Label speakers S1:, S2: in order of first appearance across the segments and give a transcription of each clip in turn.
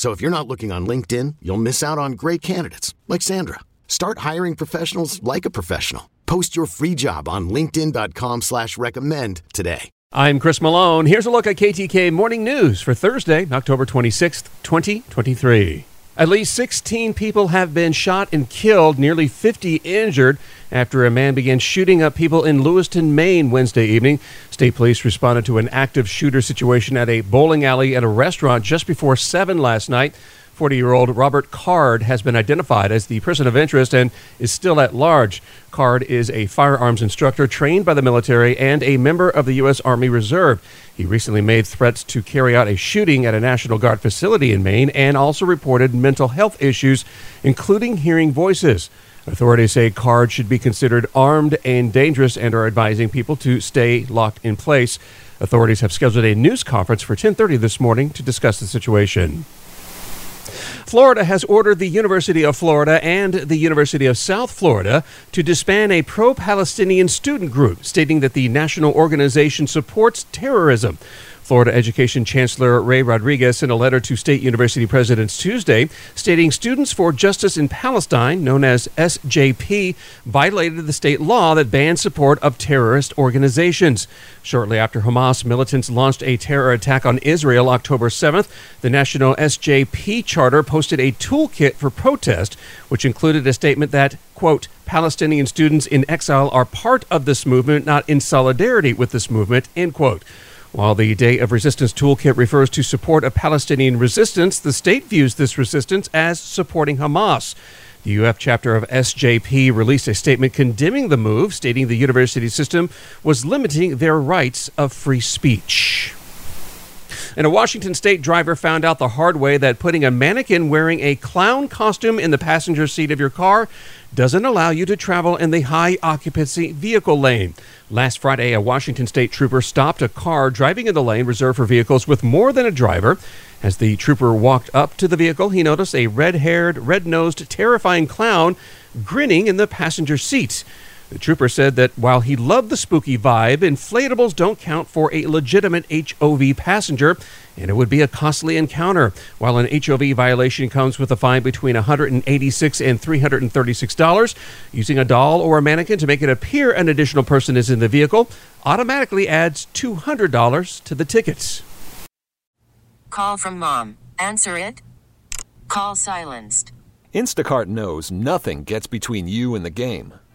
S1: So if you're not looking on LinkedIn, you'll miss out on great candidates like Sandra. Start hiring professionals like a professional. Post your free job on LinkedIn.com slash recommend today.
S2: I'm Chris Malone. Here's a look at KTK Morning News for Thursday, October 26th, 2023. At least 16 people have been shot and killed, nearly 50 injured after a man began shooting up people in Lewiston, Maine Wednesday evening. State police responded to an active shooter situation at a bowling alley and a restaurant just before 7 last night. 40 year old Robert Card has been identified as the person of interest and is still at large. Card is a firearms instructor trained by the military and a member of the U.S. Army Reserve. He recently made threats to carry out a shooting at a National Guard facility in Maine and also reported mental health issues, including hearing voices. Authorities say Card should be considered armed and dangerous and are advising people to stay locked in place. Authorities have scheduled a news conference for 10:30 this morning to discuss the situation. Florida has ordered the University of Florida and the University of South Florida to disband a pro Palestinian student group, stating that the national organization supports terrorism. Florida Education Chancellor Ray Rodrigues sent a letter to state university presidents Tuesday stating Students for Justice in Palestine, known as SJP, violated the state law that bans support of terrorist organizations. Shortly after Hamas militants launched a terror attack on Israel October 7th, the national SJP charter posted a toolkit for protest, which included a statement that, quote, Palestinian students in exile are part of this movement, not in solidarity with this movement, end quote. While the Day of Resistance Toolkit refers to support of Palestinian resistance, the state views this resistance as supporting Hamas. The UF chapter of SJP released a statement condemning the move, stating the university system was limiting their rights of free speech. And a Washington state driver found out the hard way that putting a mannequin wearing a clown costume in the passenger seat of your car doesn't allow you to travel in the high occupancy vehicle lane. Last Friday, a Washington state trooper stopped a car driving in the lane reserved for vehicles with more than a driver. As the trooper walked up to the vehicle, he noticed a red haired, red nosed, terrifying clown grinning in the passenger seat. The trooper said that while he loved the spooky vibe, inflatables don't count for a legitimate HOV passenger, and it would be a costly encounter. While an HOV violation comes with a fine between 186 and $336, using a doll or a mannequin to make it appear an additional person is in the vehicle automatically adds $200 to the tickets.
S3: Call from mom. Answer it. Call silenced.
S4: Instacart knows nothing gets between you and the game.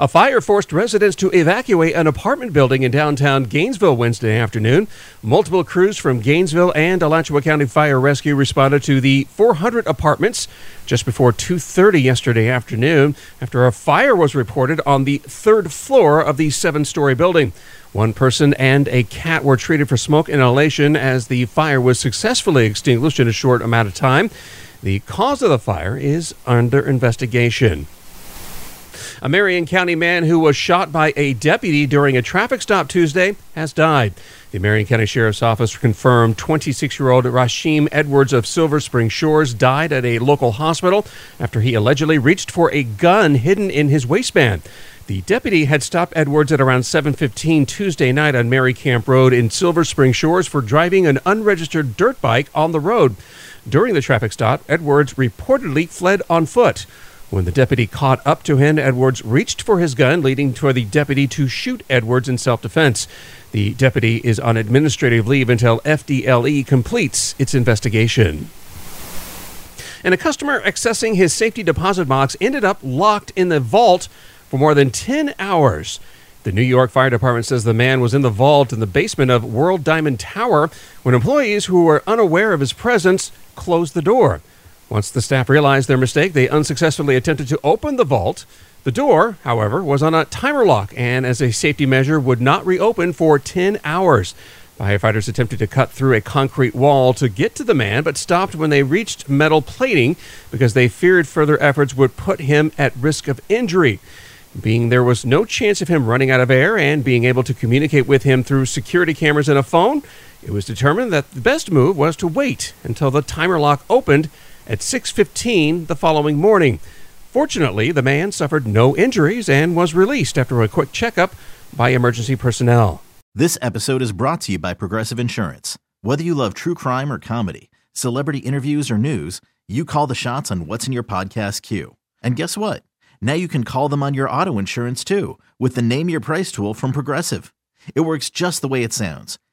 S2: A fire forced residents to evacuate an apartment building in downtown Gainesville Wednesday afternoon. Multiple crews from Gainesville and Alachua County Fire Rescue responded to the 400 apartments just before 2:30 yesterday afternoon after a fire was reported on the third floor of the seven-story building. One person and a cat were treated for smoke inhalation as the fire was successfully extinguished in a short amount of time. The cause of the fire is under investigation. A Marion County man who was shot by a deputy during a traffic stop Tuesday has died. The Marion County Sheriff's Office confirmed 26 year old Rashim Edwards of Silver Springs Shores died at a local hospital after he allegedly reached for a gun hidden in his waistband. The deputy had stopped Edwards at around 7:15 Tuesday night on Mary Camp Road in Silver Springs Shores for driving an unregistered dirt bike on the road. During the traffic stop, Edwards reportedly fled on foot. When the deputy caught up to him, Edwards reached for his gun, leading for the deputy to shoot Edwards in self-defense. The deputy is on administrative leave until FDLE completes its investigation and a customer accessing his safety deposit box ended up locked in the vault for more than 10 hours. The New York Fire Department says the man was in the vault in the basement of World Diamond Tower when employees who were unaware of his presence closed the door. Once the staff realized their mistake, they unsuccessfully attempted to open the vault. The door, however, was on a timer lock and, as a safety measure, would not reopen for 10 hours. Firefighters attempted to cut through a concrete wall to get to the man, but stopped when they reached metal plating because they feared further efforts would put him at risk of injury. Being there was no chance of him running out of air and being able to communicate with him through security cameras and a phone, it was determined that the best move was to wait until the timer lock opened at 6:15 the following morning. Fortunately, the man suffered no injuries and was released after a quick checkup by emergency personnel.
S5: This episode is brought to you by Progressive Insurance. Whether you love true crime or comedy, celebrity interviews or news, you call the shots on what's in your podcast queue. And guess what? Now you can call them on your auto insurance too with the Name Your Price tool from Progressive. It works just the way it sounds.